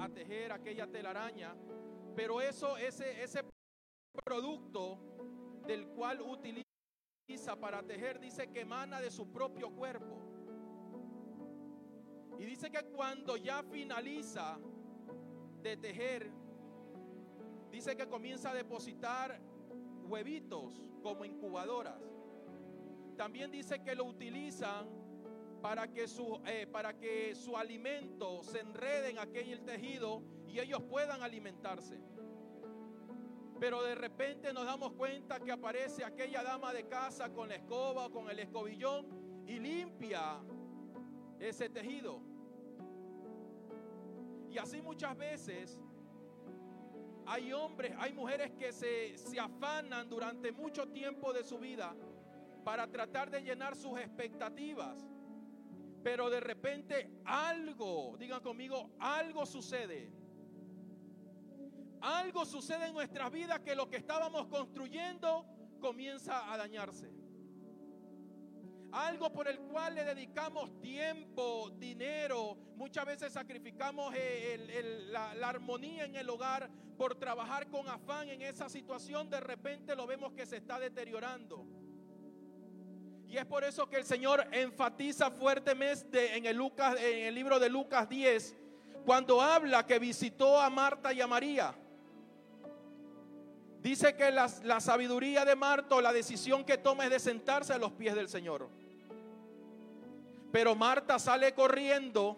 a tejer aquella telaraña, pero eso, ese, ese producto del cual utiliza para tejer, dice que emana de su propio cuerpo. Y dice que cuando ya finaliza de tejer, dice que comienza a depositar huevitos como incubadoras. También dice que lo utilizan para que su, eh, para que su alimento se enrede en aquel tejido y ellos puedan alimentarse. Pero de repente nos damos cuenta que aparece aquella dama de casa con la escoba o con el escobillón y limpia ese tejido. Y así muchas veces hay hombres, hay mujeres que se, se afanan durante mucho tiempo de su vida para tratar de llenar sus expectativas. Pero de repente algo, digan conmigo, algo sucede. Algo sucede en nuestras vidas que lo que estábamos construyendo comienza a dañarse. Algo por el cual le dedicamos tiempo, dinero, muchas veces sacrificamos eh, la, la armonía en el hogar por trabajar con afán en esa situación, de repente lo vemos que se está deteriorando. Y es por eso que el Señor enfatiza fuertemente en el, Lucas, en el libro de Lucas 10, cuando habla que visitó a Marta y a María. Dice que la, sabiduría de Marta, la decisión que toma es de sentarse a los pies del Señor. Pero Marta sale corriendo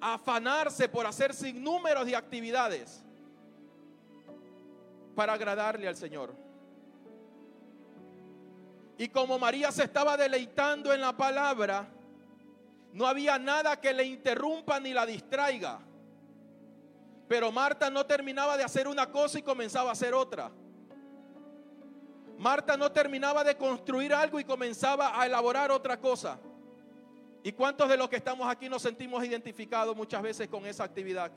a afanarse por hacer sin números de actividades para agradarle al Señor. Y como María se estaba deleitando en la palabra, no había nada que le interrumpa ni la distraiga. Pero Marta no terminaba de hacer una cosa y comenzaba a hacer otra. Marta no terminaba de construir algo y comenzaba a elaborar otra cosa. ¿Y cuántos de los que estamos aquí nos sentimos identificados muchas veces con esa actividad?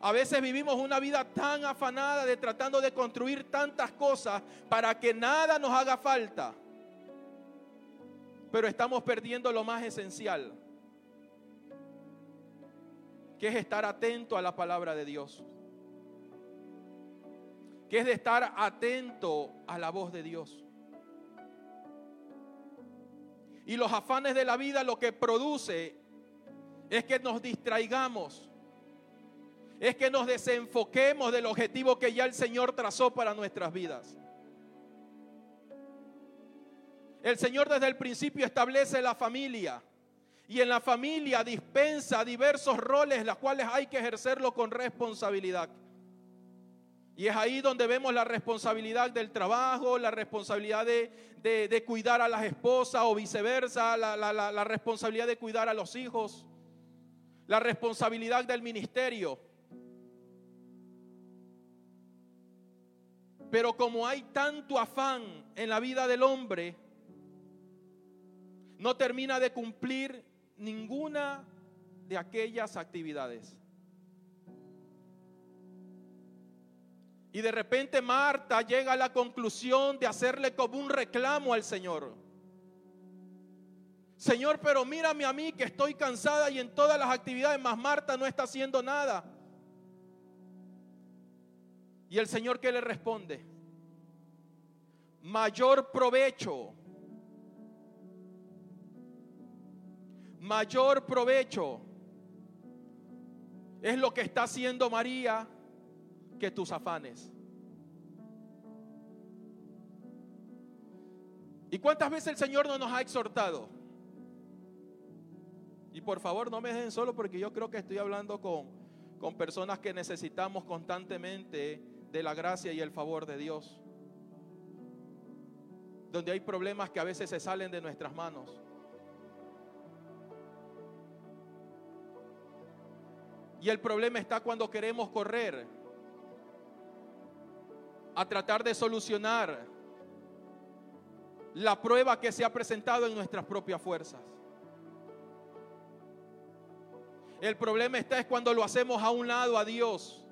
A veces vivimos una vida tan afanada de tratando de construir tantas cosas para que nada nos haga falta. Pero estamos perdiendo lo más esencial, que es estar atento a la palabra de Dios. Que es de estar atento a la voz de Dios. Y los afanes de la vida lo que produce es que nos distraigamos es que nos desenfoquemos del objetivo que ya el Señor trazó para nuestras vidas. El Señor desde el principio establece la familia y en la familia dispensa diversos roles, los cuales hay que ejercerlo con responsabilidad. Y es ahí donde vemos la responsabilidad del trabajo, la responsabilidad de, cuidar a las esposas o viceversa, la responsabilidad de cuidar a los hijos, la responsabilidad del ministerio. Pero como hay tanto afán en la vida del hombre, no termina de cumplir ninguna de aquellas actividades. Y de repente Marta llega a la conclusión de hacerle como un reclamo al Señor. Señor, pero mírame a mí que estoy cansada y en todas las actividades, más Marta no está haciendo nada. Y el Señor que le responde, mayor provecho, mayor provecho es lo que está haciendo María que tus afanes. ¿Y cuántas veces el Señor no nos ha exhortado? Y por favor no me dejen solo porque yo creo que estoy hablando con, con personas que necesitamos constantemente de la gracia y el favor de Dios. Donde hay problemas que a veces se salen de nuestras manos. Y el problema está cuando queremos correr a tratar de solucionar la prueba que se ha presentado en nuestras propias fuerzas. El problema está es cuando lo hacemos a un lado a Dios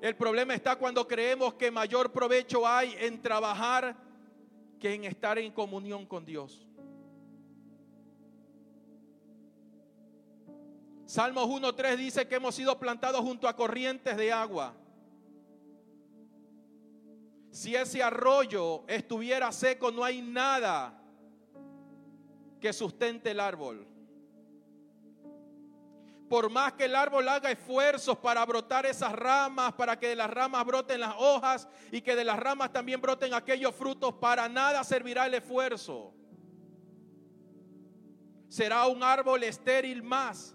el problema está cuando creemos que mayor provecho hay en trabajar que en estar en comunión con Dios. Salmos 1.3 dice que hemos sido plantados junto a corrientes de agua. Si ese arroyo estuviera seco, no hay nada que sustente el árbol. Por más que el árbol haga esfuerzos para brotar esas ramas, para que de las ramas broten las hojas y que de las ramas también broten aquellos frutos, para nada servirá el esfuerzo. Será un árbol estéril más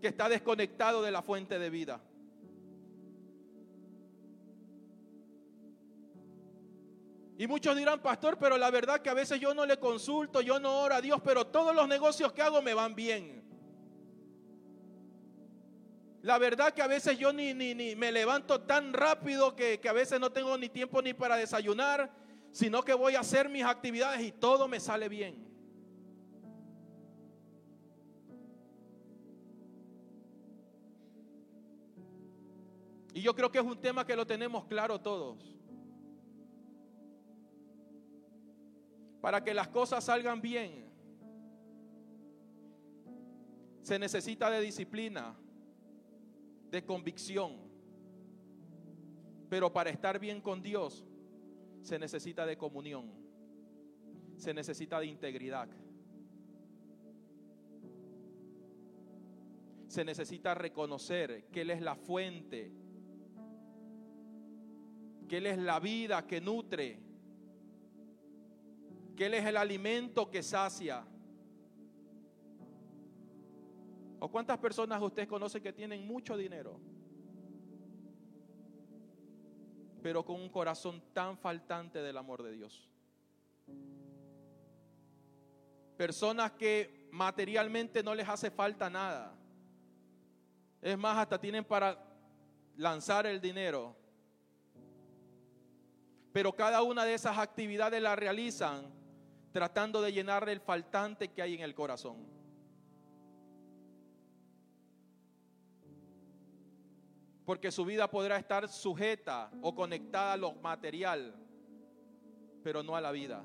que está desconectado de la fuente de vida. Y muchos dirán, pastor, pero la verdad que a veces yo no le consulto, yo no oro a Dios, pero todos los negocios que hago me van bien. La verdad que a veces yo ni, ni, ni me levanto tan rápido que, que a veces no tengo ni tiempo ni para desayunar, sino que voy a hacer mis actividades y todo me sale bien. Y yo creo que es un tema que lo tenemos claro todos. Para que las cosas salgan bien, se necesita de disciplina, de convicción. Pero para estar bien con Dios, se necesita de comunión, se necesita de integridad. Se necesita reconocer que Él es la fuente que Él es la vida que nutre, que Él es el alimento que sacia. ¿O cuántas personas usted conoce que tienen mucho dinero, pero con un corazón tan faltante del amor de Dios? Personas que materialmente no les hace falta nada. Es más, hasta tienen para lanzar el dinero pero cada una de esas actividades la realizan tratando de llenar el faltante que hay en el corazón. Porque su vida podrá estar sujeta o conectada a lo material, pero no a la vida.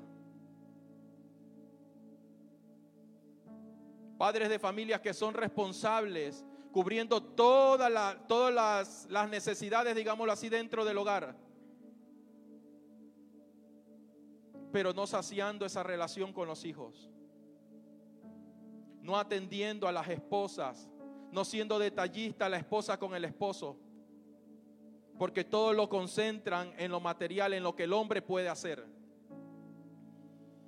Padres de familias que son responsables cubriendo todas las, las necesidades, digámoslo así, dentro del hogar pero no saciando esa relación con los hijos. No atendiendo a las esposas, no siendo detallista la esposa con el esposo, porque todo lo concentran en lo material, en lo que el hombre puede hacer,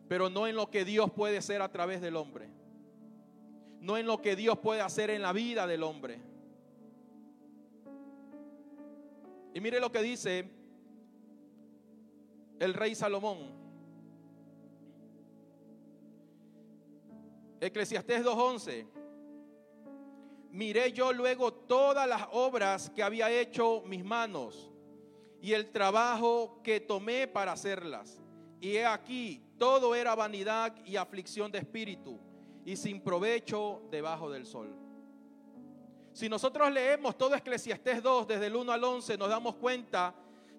pero no en lo que Dios puede hacer a través del hombre, no en lo que Dios puede hacer en la vida del hombre. Y mire lo que dice el rey Salomón. Eclesiastés 2.11. Miré yo luego todas las obras que había hecho mis manos y el trabajo que tomé para hacerlas. Y he aquí, todo era vanidad y aflicción de espíritu y sin provecho debajo del sol. Si nosotros leemos todo Eclesiastés 2 desde el 1 al 11, nos damos cuenta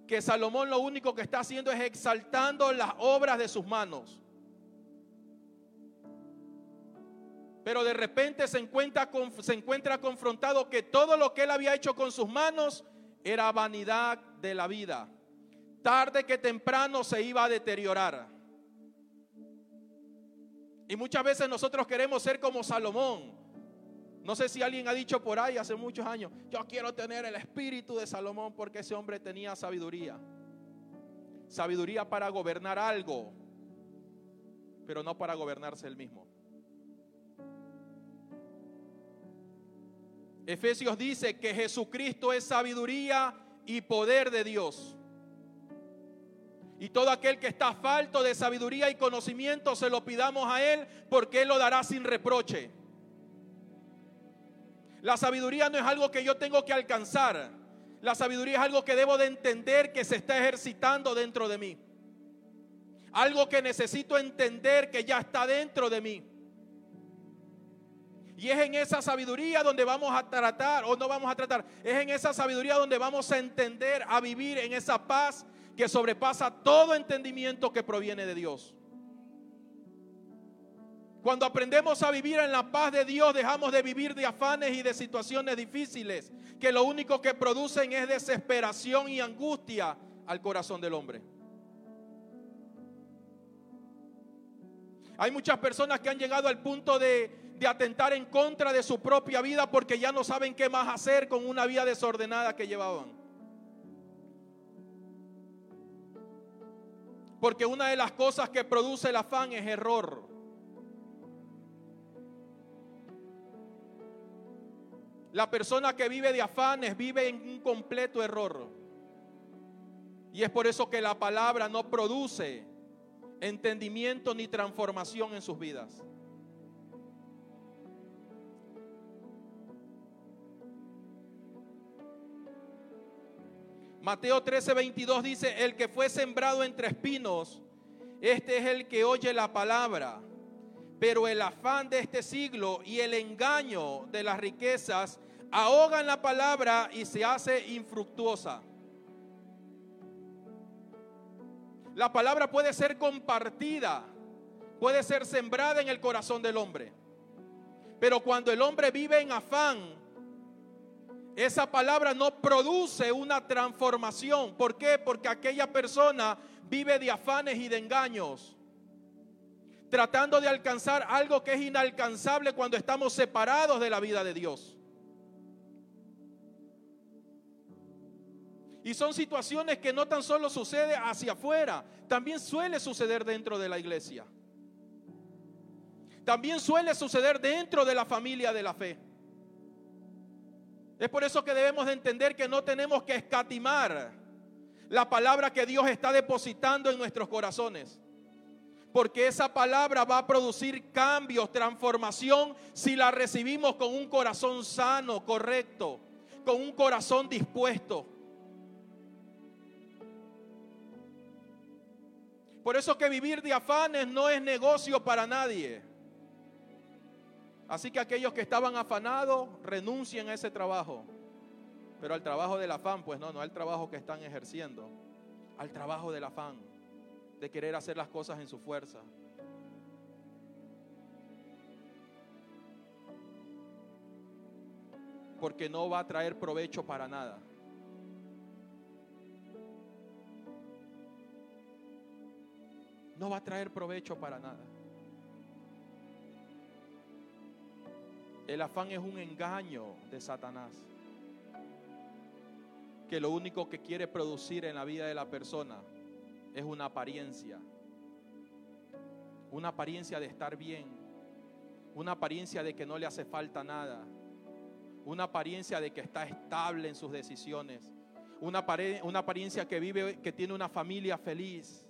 que Salomón lo único que está haciendo es exaltando las obras de sus manos. Pero de repente se encuentra, se encuentra confrontado que todo lo que él había hecho con sus manos era vanidad de la vida. Tarde que temprano se iba a deteriorar. Y muchas veces nosotros queremos ser como Salomón. No sé si alguien ha dicho por ahí hace muchos años, yo quiero tener el espíritu de Salomón porque ese hombre tenía sabiduría. Sabiduría para gobernar algo, pero no para gobernarse él mismo. Efesios dice que Jesucristo es sabiduría y poder de Dios. Y todo aquel que está falto de sabiduría y conocimiento se lo pidamos a Él porque Él lo dará sin reproche. La sabiduría no es algo que yo tengo que alcanzar. La sabiduría es algo que debo de entender que se está ejercitando dentro de mí. Algo que necesito entender que ya está dentro de mí. Y es en esa sabiduría donde vamos a tratar, o no vamos a tratar, es en esa sabiduría donde vamos a entender, a vivir en esa paz que sobrepasa todo entendimiento que proviene de Dios. Cuando aprendemos a vivir en la paz de Dios, dejamos de vivir de afanes y de situaciones difíciles, que lo único que producen es desesperación y angustia al corazón del hombre. Hay muchas personas que han llegado al punto de, de, atentar en contra de su propia vida porque ya no saben qué más hacer con una vida desordenada que llevaban. Porque una de las cosas que produce el afán es error. La persona que vive de afanes vive en un completo error. Y es por eso que la palabra no produce entendimiento ni transformación en sus vidas. Mateo 13, 22 dice, el que fue sembrado entre espinos, este es el que oye la palabra, pero el afán de este siglo y el engaño de las riquezas ahogan la palabra y se hace infructuosa. La palabra puede ser compartida, puede ser sembrada en el corazón del hombre. Pero cuando el hombre vive en afán, esa palabra no produce una transformación. ¿Por qué? Porque aquella persona vive de afanes y de engaños. Tratando de alcanzar algo que es inalcanzable cuando estamos separados de la vida de Dios. Y son situaciones que no tan solo sucede hacia afuera, también suele suceder dentro de la iglesia. También suele suceder dentro de la familia de la fe. Es por eso que debemos de entender que no tenemos que escatimar la palabra que Dios está depositando en nuestros corazones. Porque esa palabra va a producir cambios, transformación, si la recibimos con un corazón sano, correcto, con un corazón dispuesto. Por eso que vivir de afanes no es negocio para nadie. Así que aquellos que estaban afanados renuncien a ese trabajo. Pero al trabajo del afán, pues no, no al trabajo que están ejerciendo. Al trabajo del afán, de querer hacer las cosas en su fuerza. Porque no va a traer provecho para nada. no va a traer provecho para nada. El afán es un engaño de Satanás, que lo único que quiere producir en la vida de la persona es una apariencia, una apariencia de estar bien, una apariencia de que no le hace falta nada, una apariencia de que está estable en sus decisiones, una, apariencia que vive, que tiene una familia feliz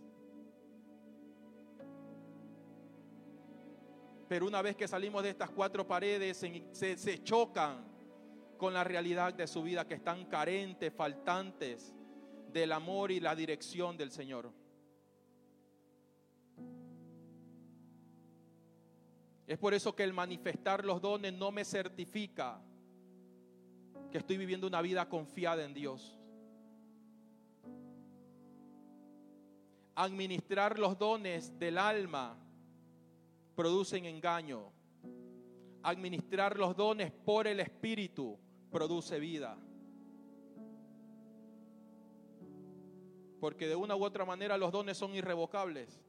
Pero una vez que salimos de estas cuatro paredes, se, chocan con la realidad de su vida, que están carentes, faltantes del amor y la dirección del Señor. Es por eso que el manifestar los dones no me certifica que estoy viviendo una vida confiada en Dios. Administrar los dones del alma producen engaño. Administrar los dones por el Espíritu produce vida. Porque de una u otra manera los dones son irrevocables.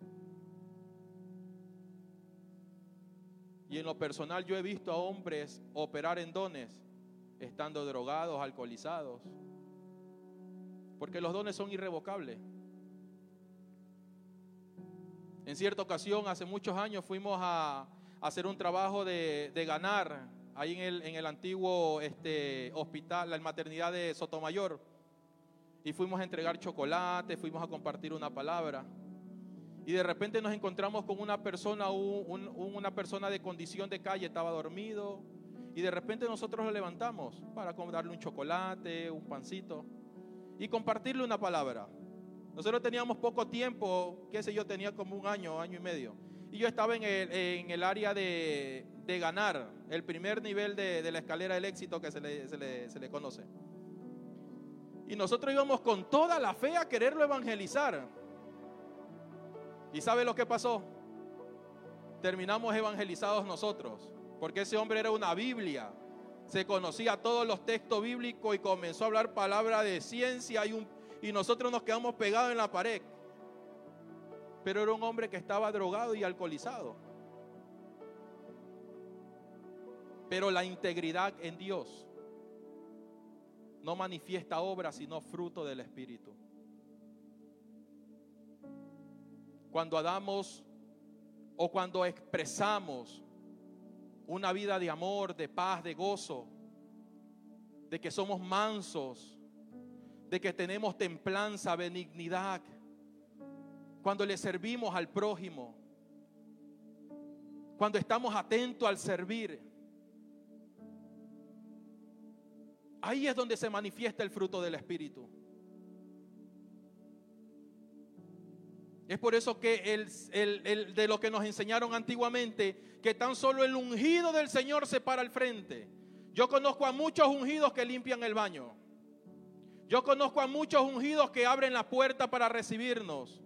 Y en lo personal yo he visto a hombres operar en dones estando drogados, alcoholizados. Porque los dones son irrevocables. En cierta ocasión, hace muchos años, fuimos a, hacer un trabajo de, ganar ahí en el, en el antiguo este, hospital, la maternidad de Sotomayor. Y fuimos a entregar chocolate, fuimos a compartir una palabra. Y de repente nos encontramos con una persona, una persona de condición de calle, estaba dormido. Y de repente nosotros lo levantamos para darle un chocolate, un pancito y compartirle una palabra. Nosotros teníamos poco tiempo, qué sé yo, tenía como un año, año y medio. Y yo estaba en el, en el área de, de, ganar, el primer nivel de, de, la escalera del éxito que se le, se, le, se le conoce. Y nosotros íbamos con toda la fe a quererlo evangelizar. ¿Y sabe lo que pasó? terminamos evangelizados nosotros, porque ese hombre era una Biblia, se conocía todos los textos bíblicos y comenzó a hablar palabra de ciencia y, un, y nosotros nos quedamos pegados en la pared. Pero era un hombre que estaba drogado y alcoholizado. Pero la integridad en Dios no manifiesta obra, sino fruto del Espíritu. Cuando damos o cuando expresamos una vida de amor, de paz, de gozo, de que somos mansos, de que tenemos templanza, benignidad, cuando le servimos al prójimo, cuando estamos atentos al servir, ahí es donde se manifiesta el fruto del Espíritu. Es por eso que el, de lo que nos enseñaron antiguamente, que tan solo el ungido del Señor se para al frente. Yo conozco a muchos ungidos que limpian el baño. Yo conozco a muchos ungidos que abren la puerta para recibirnos.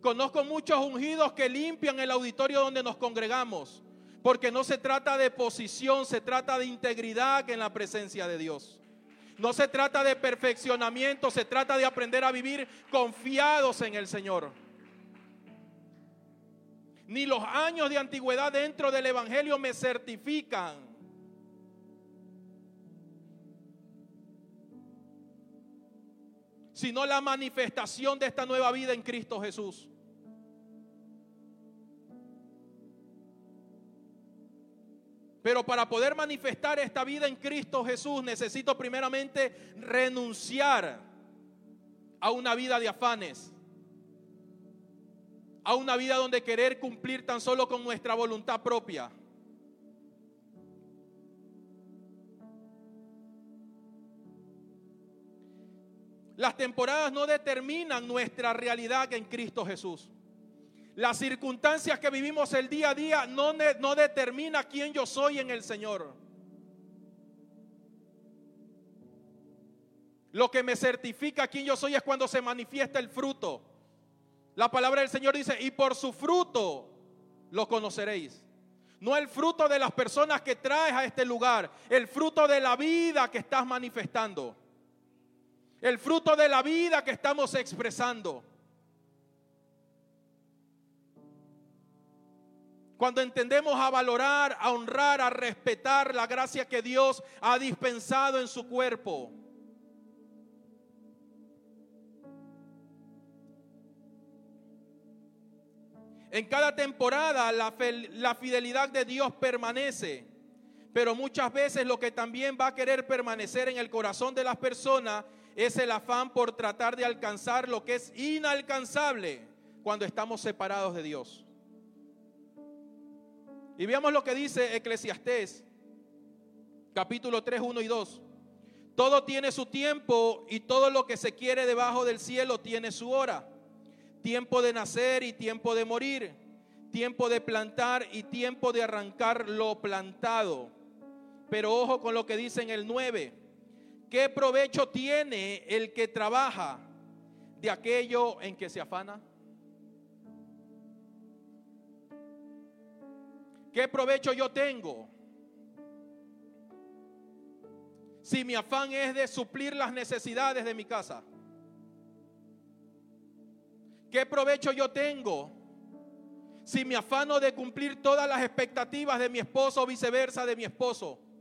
Conozco muchos ungidos que limpian el auditorio donde nos congregamos. Porque no se trata de posición, se trata de integridad en la presencia de Dios. No se trata de perfeccionamiento, se trata de aprender a vivir confiados en el Señor ni los años de antigüedad dentro del Evangelio me certifican. Sino la manifestación de esta nueva vida en Cristo Jesús. Pero para poder manifestar esta vida en Cristo Jesús necesito primeramente renunciar a una vida de afanes a una vida donde querer cumplir tan solo con nuestra voluntad propia. Las temporadas no determinan nuestra realidad en Cristo Jesús. Las circunstancias que vivimos el día a día no, no determina quién yo soy en el Señor. Lo que me certifica quién yo soy es cuando se manifiesta el fruto. La palabra del Señor dice, y por su fruto lo conoceréis. No el fruto de las personas que traes a este lugar, el fruto de la vida que estás manifestando. El fruto de la vida que estamos expresando. Cuando entendemos a valorar, a honrar, a respetar la gracia que Dios ha dispensado en su cuerpo. En cada temporada la, fidelidad de Dios permanece, pero muchas veces lo que también va a querer permanecer en el corazón de las personas es el afán por tratar de alcanzar lo que es inalcanzable cuando estamos separados de Dios. Y veamos lo que dice Eclesiastés, capítulo 3, 1 y 2. Todo tiene su tiempo y todo lo que se quiere debajo del cielo tiene su hora tiempo de nacer y tiempo de morir, tiempo de plantar y tiempo de arrancar lo plantado. Pero ojo con lo que dice en el 9. ¿Qué provecho tiene el que trabaja de aquello en que se afana? ¿Qué provecho yo tengo? Si mi afán es de suplir las necesidades de mi casa. ¿Qué provecho yo tengo si me afano de cumplir todas las expectativas de mi esposo o viceversa de mi esposo?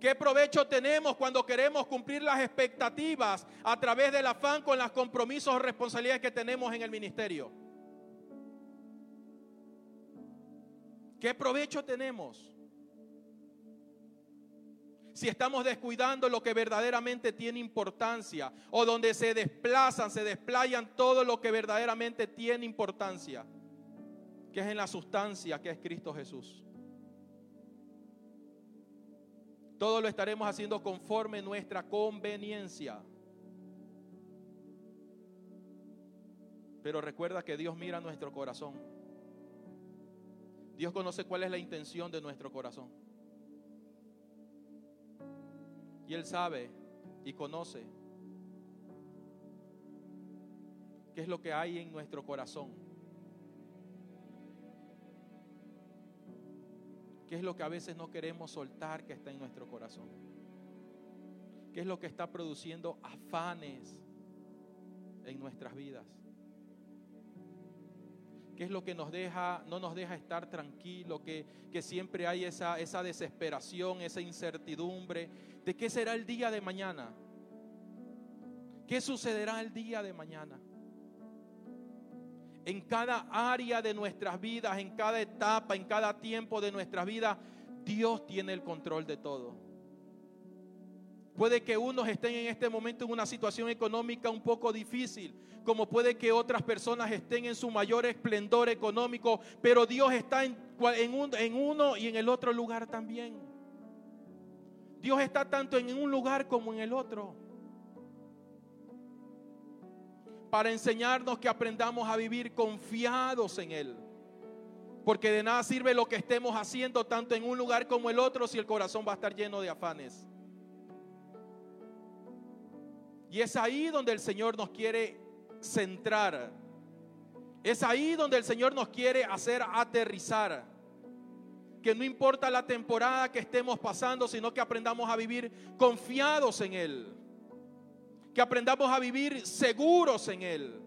¿Qué provecho tenemos cuando queremos cumplir las expectativas a través del afán con los compromisos o responsabilidades que tenemos en el ministerio? ¿Qué provecho tenemos? si estamos descuidando lo que verdaderamente tiene importancia o donde se desplazan, se desplayan todo lo que verdaderamente tiene importancia, que es en la sustancia que es Cristo Jesús. Todo lo estaremos haciendo conforme nuestra conveniencia. Pero recuerda que Dios mira nuestro corazón. Dios conoce cuál es la intención de nuestro corazón. Y Él sabe y conoce qué es lo que hay en nuestro corazón. ¿Qué es lo que a veces no queremos soltar que está en nuestro corazón? ¿Qué es lo que está produciendo afanes en nuestras vidas? ¿Qué es lo que nos deja, no nos deja estar tranquilos? Que, que siempre hay esa, esa desesperación, esa incertidumbre. ¿De qué será el día de mañana? ¿Qué sucederá el día de mañana? En cada área de nuestras vidas, en cada etapa, en cada tiempo de nuestras vidas, Dios tiene el control de todo. Puede que unos estén en este momento en una situación económica un poco difícil, como puede que otras personas estén en su mayor esplendor económico, pero Dios está en, en, uno y en el otro lugar también. Dios está tanto en un lugar como en el otro. Para enseñarnos que aprendamos a vivir confiados en Él. Porque de nada sirve lo que estemos haciendo tanto en un lugar como el otro si el corazón va a estar lleno de afanes. Y es ahí donde el Señor nos quiere centrar. Es ahí donde el Señor nos quiere hacer aterrizar. Que no importa la temporada que estemos pasando, sino que aprendamos a vivir confiados en Él. Que aprendamos a vivir seguros en Él.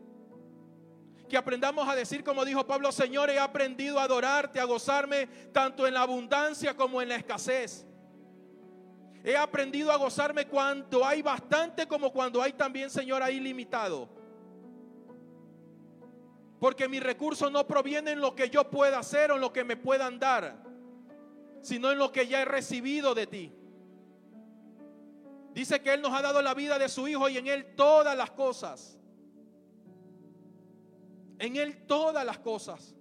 Que aprendamos a decir, como dijo Pablo, Señor, he aprendido a adorarte, a gozarme tanto en la abundancia como en la escasez. He aprendido a gozarme cuando hay bastante como cuando hay también, Señor, ahí limitado. Porque mis recursos no provienen en lo que yo pueda hacer o en lo que me puedan dar, sino en lo que ya he recibido de ti. Dice que Él nos ha dado la vida de su Hijo y en Él todas las cosas. En Él todas las cosas.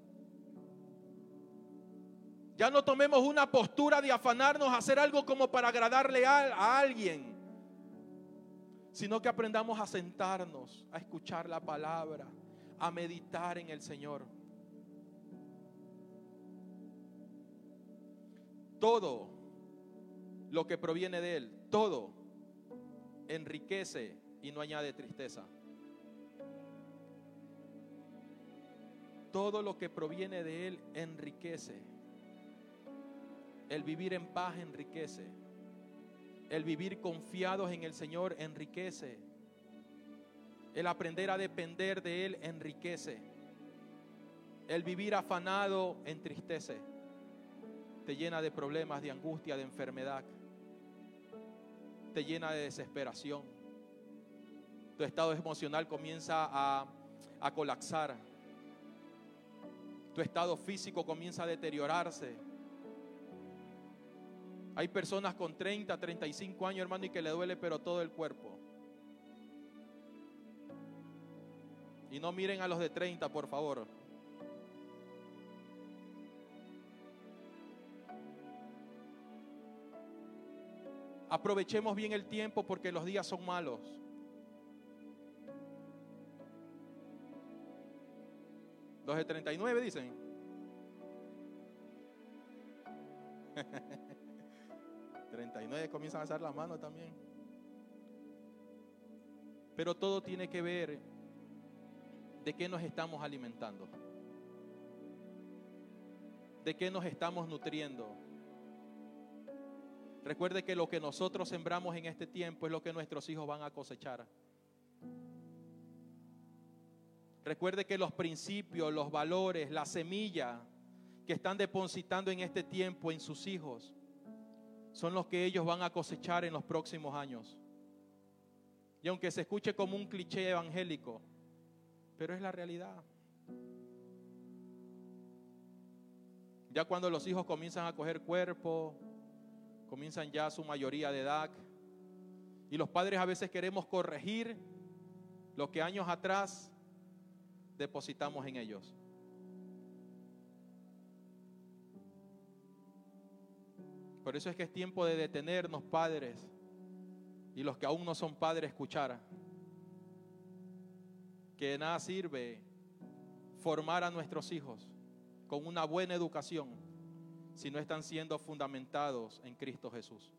Ya no tomemos una postura de afanarnos a hacer algo como para agradarle a, alguien, sino que aprendamos a sentarnos, a escuchar la palabra, a meditar en el Señor. Todo lo que proviene de Él, todo enriquece y no añade tristeza. Todo lo que proviene de Él enriquece el vivir en paz enriquece. El vivir confiados en el Señor enriquece. El aprender a depender de Él enriquece. El vivir afanado entristece. Te llena de problemas, de angustia, de enfermedad. Te llena de desesperación. Tu estado emocional comienza a, a colapsar. Tu estado físico comienza a deteriorarse hay personas con 30, 35 años, hermano, y que le duele, pero todo el cuerpo. Y no miren a los de 30, por favor. Aprovechemos bien el tiempo porque los días son malos. Los de 39 dicen. 39 comienzan a hacer la mano también. Pero todo tiene que ver de qué nos estamos alimentando. De qué nos estamos nutriendo. Recuerde que lo que nosotros sembramos en este tiempo es lo que nuestros hijos van a cosechar. Recuerde que los principios, los valores, la semilla que están depositando en este tiempo en sus hijos son los que ellos van a cosechar en los próximos años. Y aunque se escuche como un cliché evangélico, pero es la realidad. Ya cuando los hijos comienzan a coger cuerpo, comienzan ya su mayoría de edad, y los padres a veces queremos corregir lo que años atrás depositamos en ellos. Por eso es que es tiempo de detenernos, padres, y los que aún no son padres, escuchar que de nada sirve formar a nuestros hijos con una buena educación si no están siendo fundamentados en Cristo Jesús.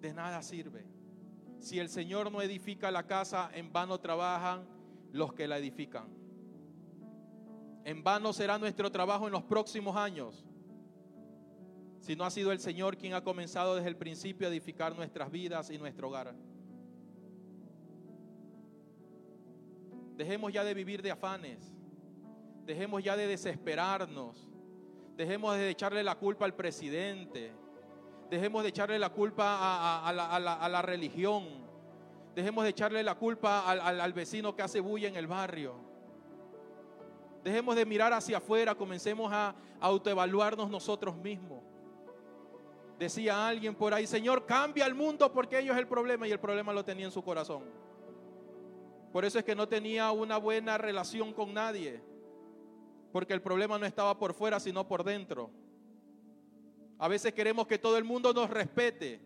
De nada sirve. Si el Señor no edifica la casa, en vano trabajan los que la edifican. En vano será nuestro trabajo en los próximos años si no ha sido el Señor quien ha comenzado desde el principio a edificar nuestras vidas y nuestro hogar. Dejemos ya de vivir de afanes. Dejemos ya de desesperarnos. Dejemos de echarle la culpa al presidente. Dejemos de echarle la culpa a, la, religión. Dejemos de echarle la culpa al, al vecino que hace bulla en el barrio. Dejemos de mirar hacia afuera, comencemos a autoevaluarnos nosotros mismos. Decía alguien por ahí, Señor, cambia el mundo porque ellos es el problema y el problema lo tenía en su corazón. Por eso es que no tenía una buena relación con nadie, porque el problema no estaba por fuera, sino por dentro. A veces queremos que todo el mundo nos respete,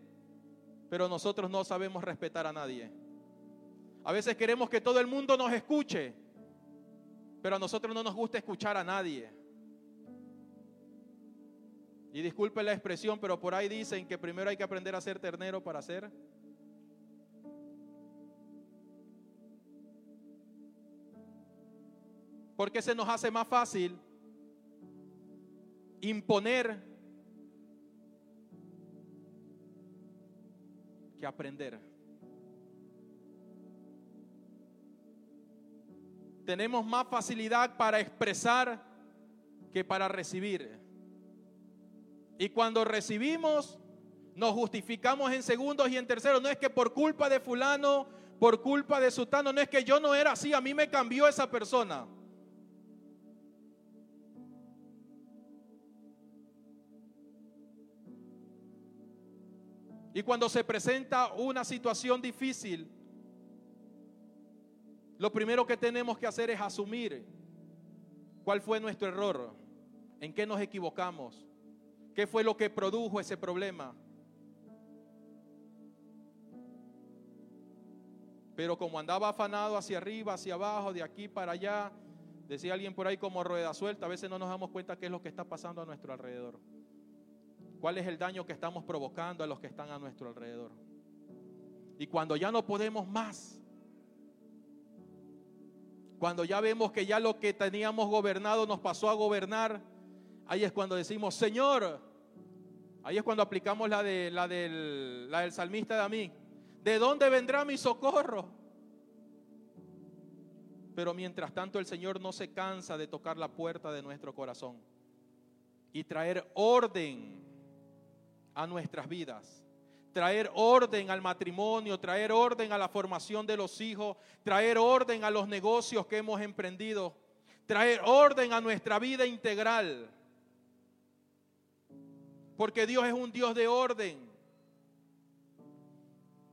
pero nosotros no sabemos respetar a nadie. A veces queremos que todo el mundo nos escuche, pero a nosotros no nos gusta escuchar a nadie. Y disculpe la expresión, pero por ahí dicen que primero hay que aprender a ser ternero para ser. Porque se nos hace más fácil imponer que aprender. Tenemos más facilidad para expresar que para recibir. Y cuando recibimos, nos justificamos en segundos y en terceros. No es que por culpa de fulano, por culpa de sutano, no es que yo no era así, a mí me cambió esa persona. Y cuando se presenta una situación difícil, lo primero que tenemos que hacer es asumir cuál fue nuestro error, en qué nos equivocamos, ¿Qué fue lo que produjo ese problema? Pero como andaba afanado hacia arriba, hacia abajo, de aquí para allá, decía alguien por ahí como rueda suelta, a veces no nos damos cuenta qué es lo que está pasando a nuestro alrededor. ¿Cuál es el daño que estamos provocando a los que están a nuestro alrededor? Y cuando ya no podemos más, cuando ya vemos que ya lo que teníamos gobernado nos pasó a gobernar, Ahí es cuando decimos, Señor, ahí es cuando aplicamos la, de, la, del, salmista de a mí. ¿De dónde vendrá mi socorro? Pero mientras tanto el Señor no se cansa de tocar la puerta de nuestro corazón y traer orden a nuestras vidas, traer orden al matrimonio, traer orden a la formación de los hijos, traer orden a los negocios que hemos emprendido, traer orden a nuestra vida integral. Porque Dios es un Dios de orden.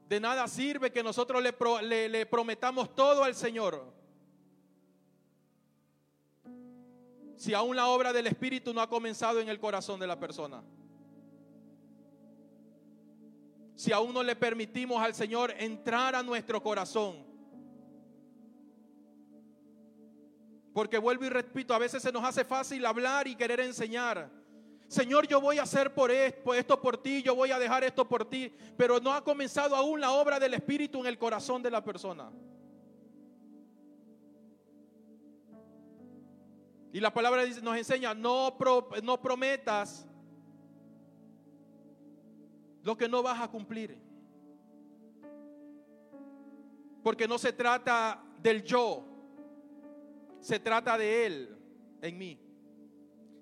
De nada sirve que nosotros le, prometamos todo al Señor. Si aún la obra del Espíritu no ha comenzado en el corazón de la persona. Si aún no le permitimos al Señor entrar a nuestro corazón. Porque vuelvo y repito, a veces se nos hace fácil hablar y querer enseñar. Señor, yo voy a hacer por esto, esto por ti, yo voy a dejar esto por ti, pero no ha comenzado aún la obra del Espíritu en el corazón de la persona. Y la palabra nos enseña, no, no prometas lo que no vas a cumplir. Porque no se trata del yo, se trata de Él en mí.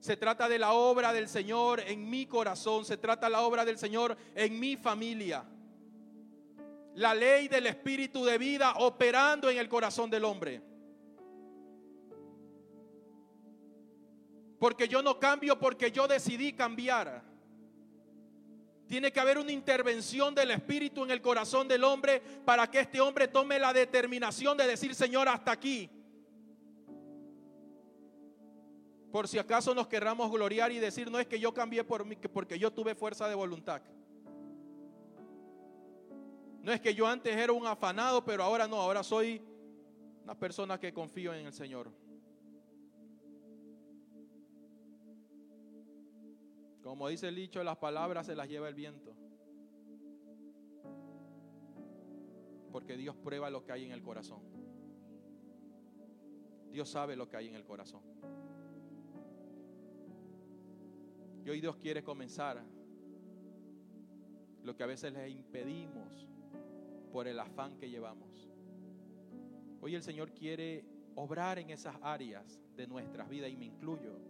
Se trata de la obra del Señor en mi corazón. Se trata de la obra del Señor en mi familia. La ley del Espíritu de vida operando en el corazón del hombre. Porque yo no cambio porque yo decidí cambiar. Tiene que haber una intervención del Espíritu en el corazón del hombre para que este hombre tome la determinación de decir, Señor, hasta aquí. Por si acaso nos querramos gloriar y decir, no es que yo cambié por mí, porque yo tuve fuerza de voluntad. No es que yo antes era un afanado, pero ahora no, ahora soy una persona que confío en el Señor. Como dice el dicho, las palabras se las lleva el viento. Porque Dios prueba lo que hay en el corazón. Dios sabe lo que hay en el corazón. Y hoy Dios quiere comenzar lo que a veces le impedimos por el afán que llevamos. Hoy el Señor quiere obrar en esas áreas de nuestras vidas y me incluyo.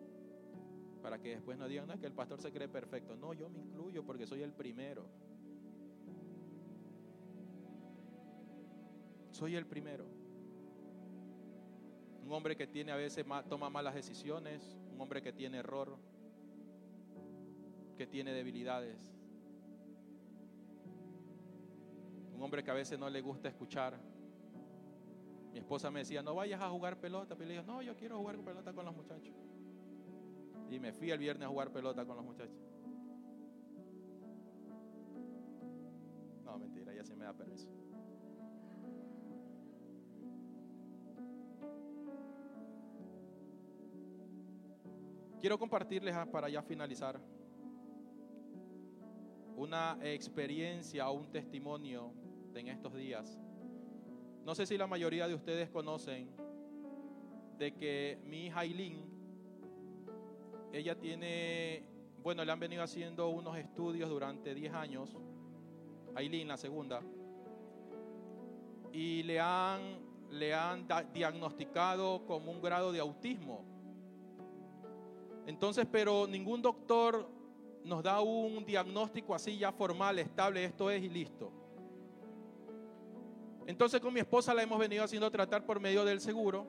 Para que después no digan, no, que el pastor se cree perfecto. No, yo me incluyo porque soy el primero. Soy el primero. Un hombre que tiene a veces toma malas decisiones, un hombre que tiene error, que tiene debilidades. Un hombre que a veces no le gusta escuchar. Mi esposa me decía, no vayas a jugar pelota. Pero le dije, no, yo quiero jugar pelota con los muchachos. Y me fui el viernes a jugar pelota con los muchachos. No, mentira, ya se me da permiso. Quiero compartirles ah, para ya finalizar una experiencia o un testimonio en estos días. No sé si la mayoría de ustedes conocen de que mi hija Aileen, ella tiene, bueno, le han venido haciendo unos estudios durante 10 años, Aileen la segunda, y le han, le han diagnosticado como un grado de autismo. Entonces, pero ningún doctor nos da un diagnóstico así ya formal, estable, esto es y listo. Entonces con mi esposa la hemos venido haciendo tratar por medio del seguro,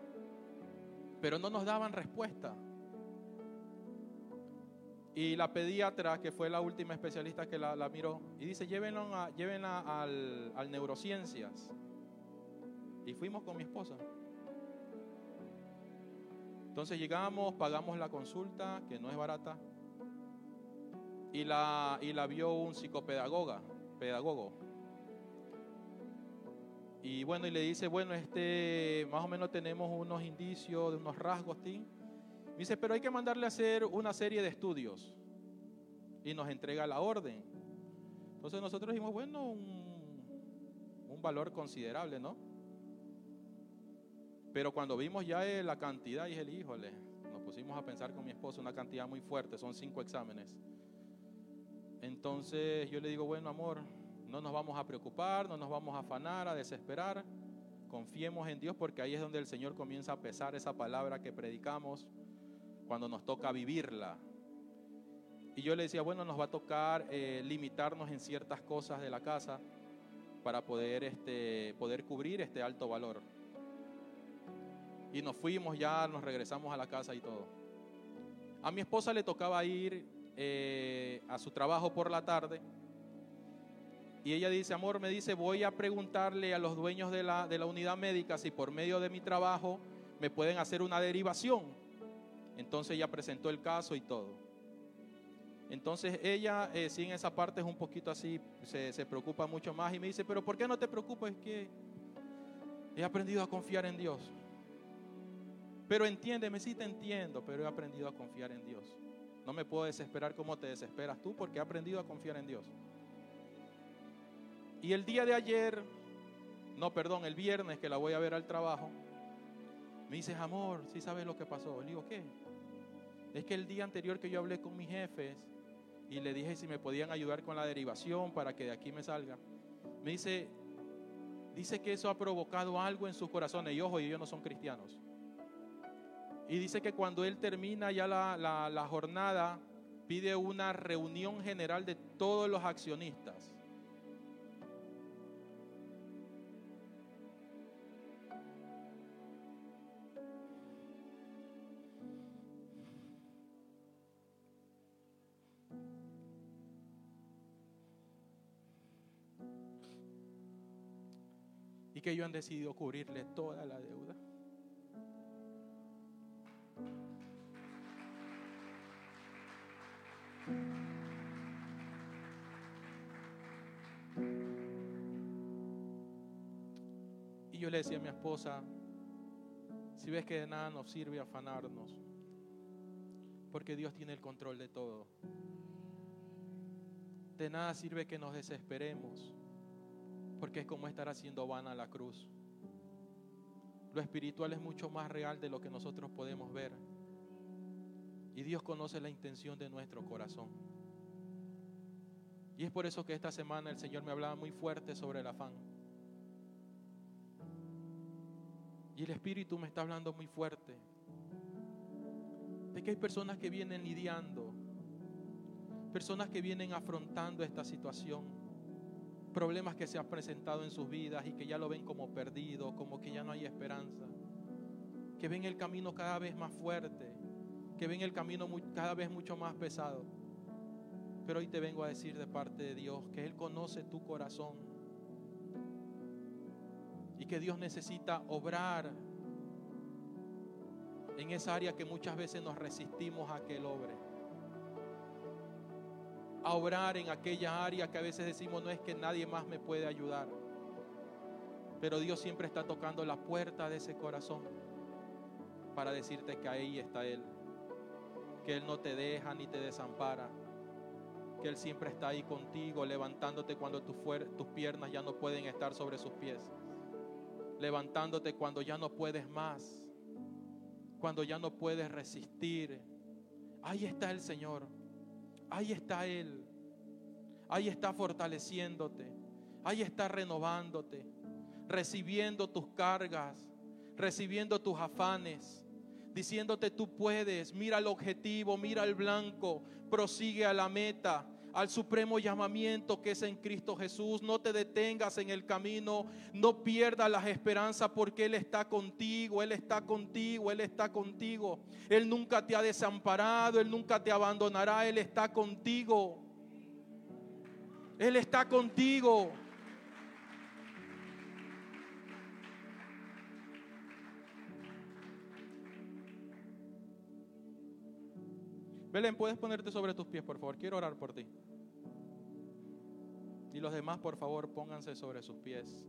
pero no nos daban respuesta. Y la pediatra, que fue la última especialista que la, miró, y dice, llévenla, al, neurociencias. Y fuimos con mi esposa. Entonces llegamos, pagamos la consulta, que no es barata, y la, y la vio un psicopedagoga, pedagogo. Y bueno, y le dice, bueno, este, más o menos tenemos unos indicios de unos rasgos, dice, pero hay que mandarle a hacer una serie de estudios. Y nos entrega la orden. Entonces nosotros dijimos, bueno, un, un valor considerable, ¿no? Pero cuando vimos ya eh, la cantidad, dije, híjole, nos pusimos a pensar con mi esposo, una cantidad muy fuerte, son cinco exámenes. Entonces yo le digo, bueno, amor, no nos vamos a preocupar, no nos vamos a afanar, a desesperar. Confiemos en Dios porque ahí es donde el Señor comienza a pesar esa palabra que predicamos cuando nos toca vivirla. Y yo le decía, bueno, nos va a tocar eh, limitarnos en ciertas cosas de la casa para poder, este, poder cubrir este alto valor. Y nos fuimos ya, nos regresamos a la casa y todo. A mi esposa le tocaba ir eh, a su trabajo por la tarde. Y ella dice, amor, me dice, voy a preguntarle a los dueños de la, de la unidad médica si por medio de mi trabajo me pueden hacer una derivación. Entonces ella presentó el caso y todo. Entonces ella, eh, en esa parte es un poquito así, se, se, preocupa mucho más y me dice, pero ¿por qué no te preocupas? Es que he aprendido a confiar en Dios. Pero entiéndeme, sí te entiendo, pero he aprendido a confiar en Dios. No me puedo desesperar como te desesperas tú porque he aprendido a confiar en Dios. Y el día de ayer, no, perdón, el viernes que la voy a ver al trabajo, me dice, amor, ¿sí sabes lo que pasó? Le digo, ¿qué? Es que el día anterior que yo hablé con mis jefes y le dije si me podían ayudar con la derivación para que de aquí me salga, me dice, dice que eso ha provocado algo en sus corazones. Y ojo, ellos no son cristianos. Y dice que cuando él termina ya la, jornada, pide una reunión general de todos los accionistas. Y que ellos han decidido cubrirle toda la deuda. Y yo le decía a mi esposa, si ves que de nada nos sirve afanarnos, porque Dios tiene el control de todo. De nada sirve que nos desesperemos, porque es como estar haciendo vana la cruz. Lo espiritual es mucho más real de lo que nosotros podemos ver. Y Dios conoce la intención de nuestro corazón. Y es por eso que esta semana el Señor me hablaba muy fuerte sobre el afán. Y el Espíritu me está hablando muy fuerte. De que hay personas que vienen lidiando. Personas que vienen afrontando esta situación. Problemas que se han presentado en sus vidas y que ya lo ven como perdido, como que ya no hay esperanza. Que ven el camino cada vez más fuerte. Que ven el camino cada vez mucho más pesado. Pero hoy te vengo a decir de parte de Dios que Él conoce tu corazón y que Dios necesita obrar en esa área que muchas veces nos resistimos a que Él obre. A obrar en aquella área que a veces decimos no es que nadie más me puede ayudar. Pero Dios siempre está tocando la puerta de ese corazón para decirte que ahí está Él. Que Él no te deja ni te desampara. Que Él siempre está ahí contigo, levantándote cuando tus, tus piernas ya no pueden estar sobre sus pies levantándote cuando ya no puedes más, cuando ya no puedes resistir. Ahí está el Señor, ahí está Él, ahí está fortaleciéndote, ahí está renovándote, recibiendo tus cargas, recibiendo tus afanes, diciéndote tú puedes, mira el objetivo, mira el blanco, prosigue a la meta al supremo llamamiento que es en Cristo Jesús. No te detengas en el camino, no pierdas las esperanzas porque Él está contigo, Él está contigo, Él está contigo. Él nunca te ha desamparado, Él nunca te abandonará, Él está contigo. Él está contigo. Belén, puedes ponerte sobre tus pies, por favor. Quiero orar por ti. Y los demás, por favor, pónganse sobre sus pies.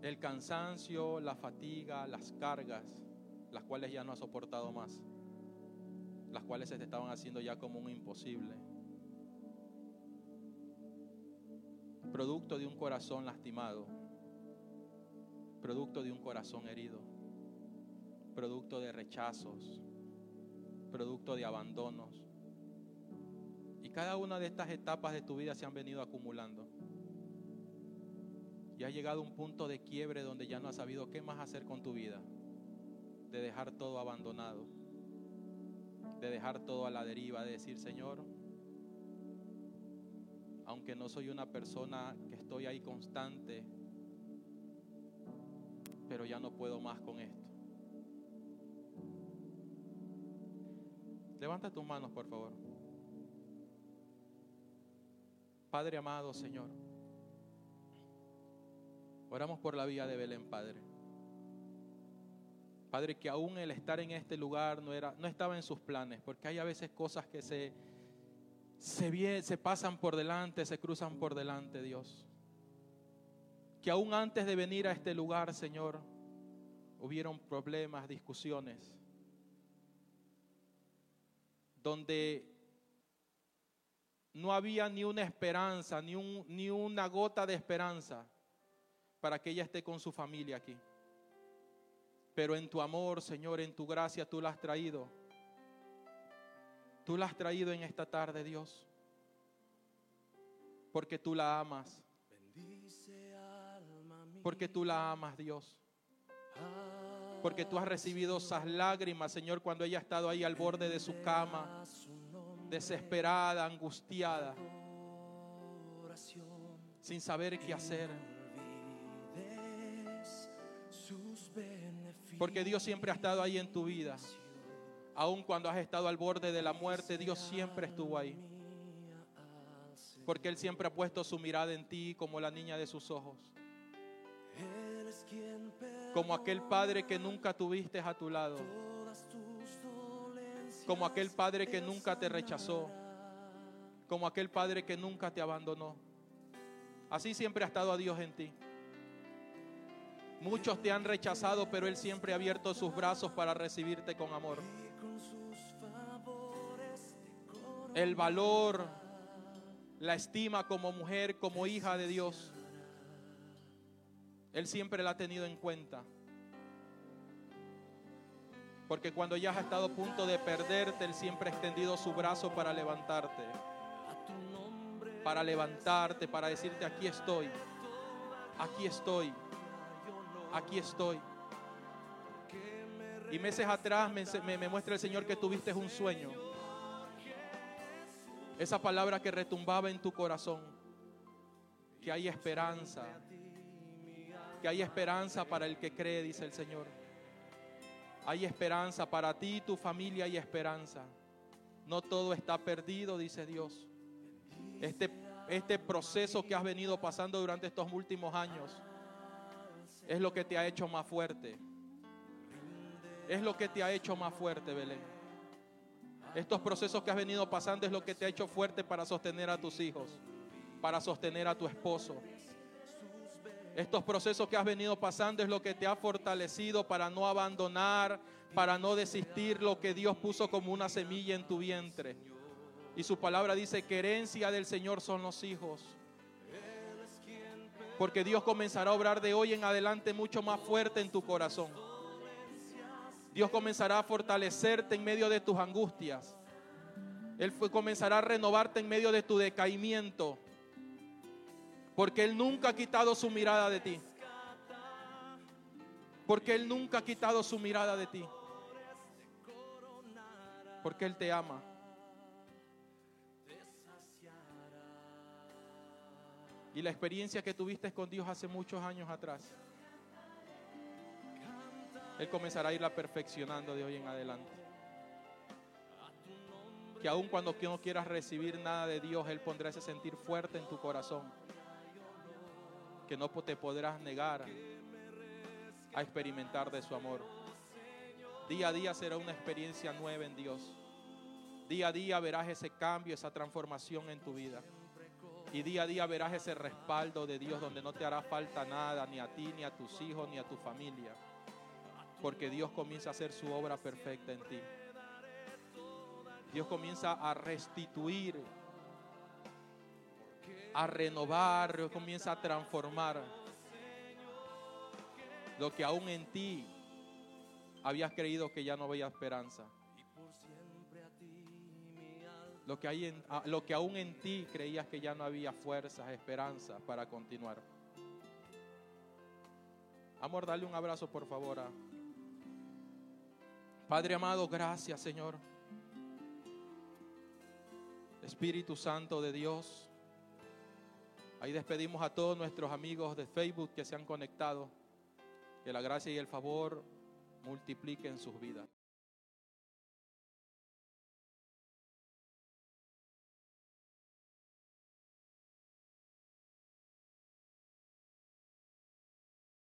El cansancio, la fatiga, las cargas, las cuales ya no has soportado más, las cuales se te estaban haciendo ya como un imposible producto de un corazón lastimado, producto de un corazón herido, producto de rechazos, producto de abandonos. Y cada una de estas etapas de tu vida se han venido acumulando. Y ha llegado un punto de quiebre donde ya no has sabido qué más hacer con tu vida, de dejar todo abandonado, de dejar todo a la deriva, de decir, Señor, aunque no soy una persona que estoy ahí constante, pero ya no puedo más con esto. Levanta tus manos, por favor. Padre amado, Señor, oramos por la vida de Belén, Padre. Padre, que aún el estar en este lugar no, era, no estaba en sus planes, porque hay a veces cosas que se se, pasan por delante, se cruzan por delante, Dios. Que aún antes de venir a este lugar, Señor, hubieron problemas, discusiones, donde no había ni una esperanza, ni una gota de esperanza para que ella esté con su familia aquí. Pero en tu amor, Señor, en tu gracia, tú la has traído Tú la has traído en esta tarde, Dios, porque tú la amas. Porque tú la amas, Dios. Porque tú has recibido esas lágrimas, Señor, cuando ella ha estado ahí al borde de su cama, desesperada, angustiada, sin saber qué hacer. Porque Dios siempre ha estado ahí en tu vida. Aun cuando has estado al borde de la muerte, Dios siempre estuvo ahí. Porque Él siempre ha puesto su mirada en ti como la niña de sus ojos. Como aquel padre que nunca tuviste a tu lado. Como aquel padre que nunca te rechazó. Como aquel padre que nunca te abandonó. Así siempre ha estado a Dios en ti. Muchos te han rechazado, pero Él siempre ha abierto sus brazos para recibirte con amor. El valor, la estima como mujer, como hija de Dios. Él siempre la ha tenido en cuenta. Porque cuando ya has estado a punto de perderte, Él siempre ha extendido su brazo para levantarte. Para levantarte, para decirte, aquí estoy. Aquí estoy. Aquí estoy. Y meses atrás me, me, muestra el Señor que tuviste un sueño. Esa palabra que retumbaba en tu corazón. Que hay esperanza. Que hay esperanza para el que cree, dice el Señor. Hay esperanza para ti y tu familia, hay esperanza. No todo está perdido, dice Dios. Este, este proceso que has venido pasando durante estos últimos años es lo que te ha hecho más fuerte es lo que te ha hecho más fuerte, Belén. Estos procesos que has venido pasando es lo que te ha hecho fuerte para sostener a tus hijos, para sostener a tu esposo. Estos procesos que has venido pasando es lo que te ha fortalecido para no abandonar, para no desistir lo que Dios puso como una semilla en tu vientre. Y su palabra dice que herencia del Señor son los hijos. Porque Dios comenzará a obrar de hoy en adelante mucho más fuerte en tu corazón. Dios comenzará a fortalecerte en medio de tus angustias. Él comenzará a renovarte en medio de tu decaimiento. Porque Él nunca ha quitado su mirada de ti. Porque Él nunca ha quitado su mirada de ti. Porque Él te ama. Y la experiencia que tuviste con Dios hace muchos años atrás él comenzará a irla perfeccionando de hoy en adelante. Que aun cuando no quieras recibir nada de Dios, Él pondrá ese sentir fuerte en tu corazón. Que no te podrás negar a experimentar de su amor. Día a día será una experiencia nueva en Dios. Día a día verás ese cambio, esa transformación en tu vida. Y día a día verás ese respaldo de Dios donde no te hará falta nada, ni a ti, ni a tus hijos, ni a tu familia porque Dios comienza a hacer su obra perfecta en ti. Dios comienza a restituir, a renovar, Dios comienza a transformar lo que aún en ti habías creído que ya no había esperanza. Lo que, hay en, lo que aún en ti creías que ya no había fuerzas, esperanza para continuar. Amor, dale un abrazo por favor a, Padre amado, gracias Señor. Espíritu Santo de Dios. Ahí despedimos a todos nuestros amigos de Facebook que se han conectado. Que la gracia y el favor multipliquen sus vidas.